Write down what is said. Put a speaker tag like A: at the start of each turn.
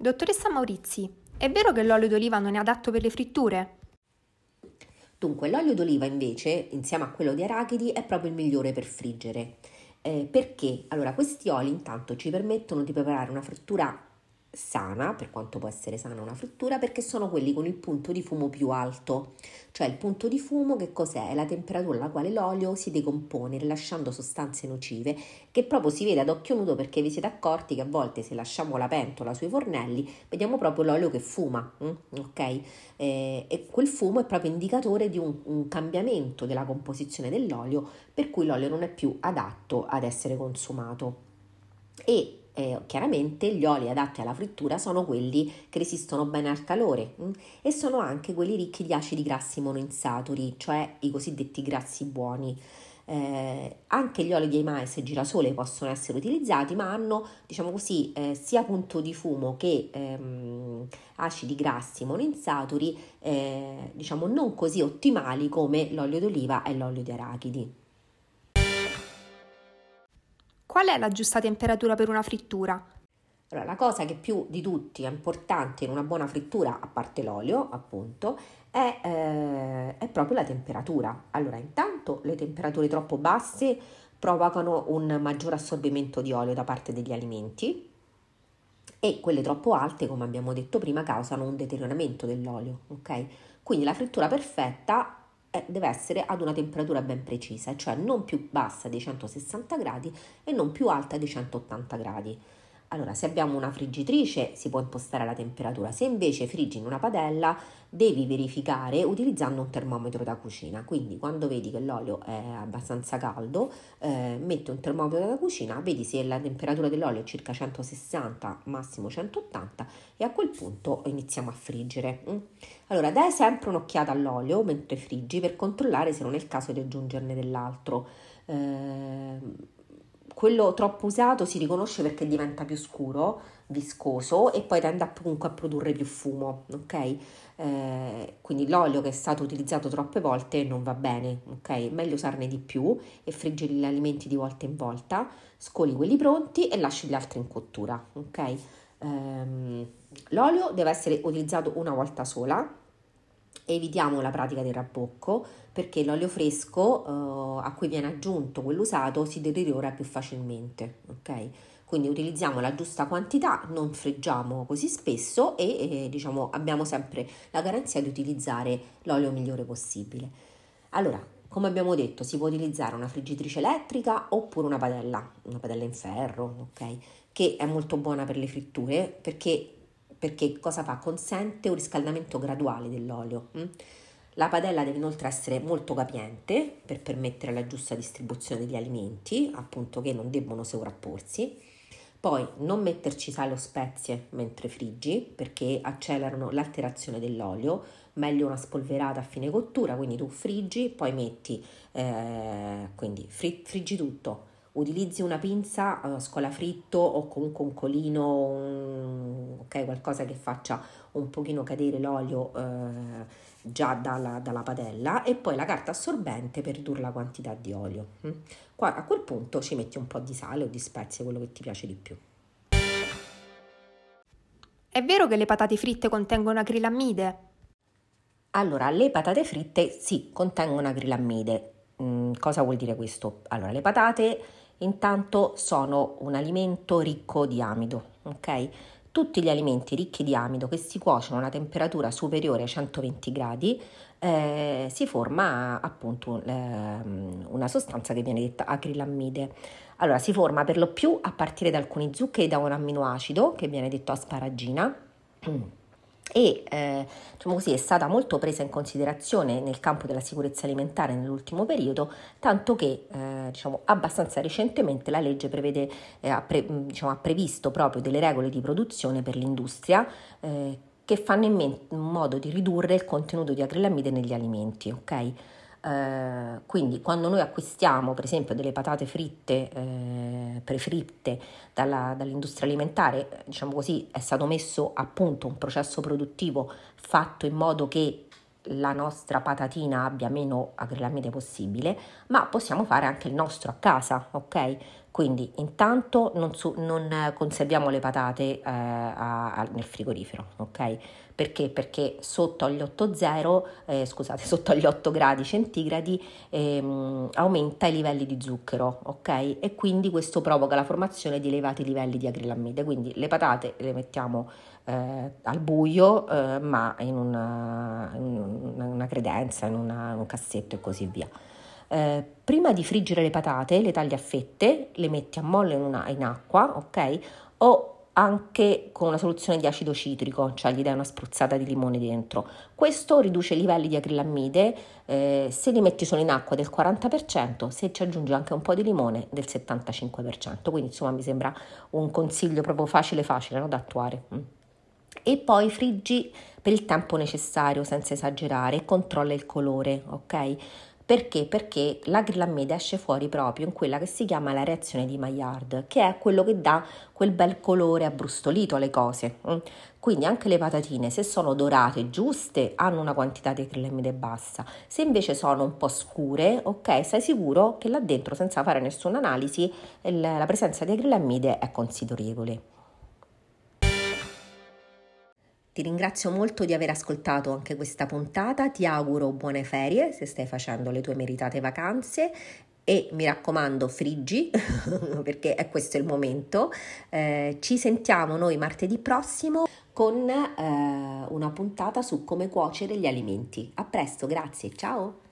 A: Dottoressa Maurizi, è vero che l'olio d'oliva non è adatto per le fritture?
B: Dunque, l'olio d'oliva invece, insieme a quello di arachidi, è proprio il migliore per friggere. Eh, perché? Allora, questi oli intanto ci permettono di preparare una frittura sana, per quanto può essere sana una frittura, perché sono quelli con il punto di fumo più alto. Cioè il punto di fumo che cos'è? È la temperatura alla quale l'olio si decompone rilasciando sostanze nocive che proprio si vede ad occhio nudo perché vi siete accorti che a volte se lasciamo la pentola sui fornelli vediamo proprio l'olio che fuma, mm? ok? Eh, e quel fumo è proprio indicatore di un, un cambiamento della composizione dell'olio per cui l'olio non è più adatto ad essere consumato. E eh, chiaramente gli oli adatti alla frittura sono quelli che resistono bene al calore mh? Mm, e sono anche quelli ricchi di acidi grassi monoinsaturi, cioè i cosiddetti grassi buoni. Eh, anche gli oli di mais e girasole possono essere utilizzati, ma hanno, diciamo così, eh, sia punto di fumo che ehm, acidi grassi monoinsaturi, eh, diciamo non così ottimali come l'olio d'oliva e l'olio di arachidi.
A: Qual è la giusta temperatura per una frittura?
B: Allora, la cosa che più di tutti è importante in una buona frittura, a parte l'olio, appunto, è, eh, è proprio la temperatura. Allora, intanto le temperature troppo basse provocano un maggior assorbimento di olio da parte degli alimenti e quelle troppo alte, come abbiamo detto prima, causano un deterioramento dell'olio, ok? Quindi la frittura perfetta eh, deve essere ad una temperatura ben precisa, cioè non più bassa dei 160 gradi e non più alta dei 180 gradi. Allora, se abbiamo una friggitrice si può impostare la temperatura, se invece friggi in una padella devi verificare utilizzando un termometro da cucina. Quindi quando vedi che l'olio è abbastanza caldo, eh, metti un termometro da cucina, vedi se la temperatura dell'olio è circa 160, massimo 180 e a quel punto iniziamo a friggere. Mm? Allora, dai sempre un'occhiata all'olio mentre friggi per controllare se non è il caso di aggiungerne dell'altro. Eh, quello troppo usato si riconosce perché diventa più scuro, viscoso e poi tende comunque a produrre più fumo, ok? Eh, quindi l'olio che è stato utilizzato troppe volte non va bene, ok? Meglio usarne di più e friggere gli alimenti di volta in volta, scoli quelli pronti e lasci gli altri in cottura, ok? Eh, l'olio deve essere utilizzato una volta sola, evitiamo la pratica del rabbocco perché l'olio fresco eh, a cui viene aggiunto quello usato si deteriora più facilmente, ok? Quindi utilizziamo la giusta quantità, non freggiamo così spesso e eh, diciamo abbiamo sempre la garanzia di utilizzare l'olio migliore possibile. Allora, come abbiamo detto, si può utilizzare una friggitrice elettrica oppure una padella, una padella in ferro, ok? Che è molto buona per le fritture perché perché cosa fa? Consente un riscaldamento graduale dell'olio. Mm? La padella deve inoltre essere molto capiente per permettere la giusta distribuzione degli alimenti, appunto che non debbono sovrapporsi. Poi non metterci sale o spezie mentre friggi perché accelerano l'alterazione dell'olio, meglio una spolverata a fine cottura, quindi tu friggi, poi metti, eh, quindi friggi tutto, utilizzi una pinza uh, scolafritto o comunque un colino, un, ok, qualcosa che faccia un pochino cadere l'olio uh, già dalla, dalla, padella e poi la carta assorbente per ridurre la quantità di olio. Mm? Qua, a quel punto ci metti un po' di sale o di spezie, quello che ti piace di più.
A: È vero che le patate fritte contengono acrilammide?
B: Allora, le patate fritte sì, contengono acrilammide. Mm, cosa vuol dire questo? Allora, le patate intanto sono un alimento ricco di amido, ok? Tutti gli alimenti ricchi di amido che si cuociono a una temperatura superiore ai 120 gradi eh, si forma appunto eh, una sostanza che viene detta acrilammide. Allora si forma per lo più a partire da alcuni zuccheri da un amminoacido che viene detto asparagina e eh, diciamo così, è stata molto presa in considerazione nel campo della sicurezza alimentare nell'ultimo periodo, tanto che eh, diciamo, abbastanza recentemente la legge prevede, eh, ha, pre, diciamo, ha, previsto proprio delle regole di produzione per l'industria eh, che fanno in, men- in, modo di ridurre il contenuto di acrilamide negli alimenti. Okay? Eh, quindi quando noi acquistiamo per esempio delle patate fritte, eh, prefritte dalla, dall'industria alimentare, diciamo così, è stato messo a punto un processo produttivo fatto in modo che la nostra patatina abbia meno acrilamide possibile, ma possiamo fare anche il nostro a casa, ok? Quindi intanto non, su, non conserviamo le patate eh, a, a, nel frigorifero, ok? Perché? Perché sotto gli 8,0, eh, scusate, sotto gli 8 gradi centigradi ehm, aumenta i livelli di zucchero, ok? E quindi questo provoca la formazione di elevati livelli di acrilammide. Quindi le patate le mettiamo eh, al buio, eh, ma in una, in una credenza, in, una, in un cassetto e così via. Eh, prima di friggere le patate le tagli a fette, le metti a molle in, una, in acqua, ok? O anche con una soluzione di acido citrico, cioè gli dai una spruzzata di limone dentro. Questo riduce i livelli di acrilammide, eh, se li metti solo in acqua del 40%, se ci aggiungi anche un po' di limone del 75%. Quindi insomma mi sembra un consiglio proprio facile facile no, da attuare. E poi friggi per il tempo necessario senza esagerare e controlla il colore, ok? Perché? Perché l'acrilammide esce fuori proprio in quella che si chiama la reazione di Maillard, che è quello che dà quel bel colore abbrustolito alle cose. Mm. Quindi anche le patatine, se sono dorate giuste, hanno una quantità di acrilammide bassa. Se invece sono un po' scure, ok, sei sicuro che là dentro, senza fare nessuna analisi, la presenza di acrilammide è considerevole. Ti ringrazio molto di aver ascoltato anche questa puntata, ti auguro buone ferie se stai facendo le tue meritate vacanze e mi raccomando friggi perché è questo il momento. Eh, ci sentiamo noi martedì prossimo con eh, una puntata su come cuocere gli alimenti. A presto, grazie, ciao!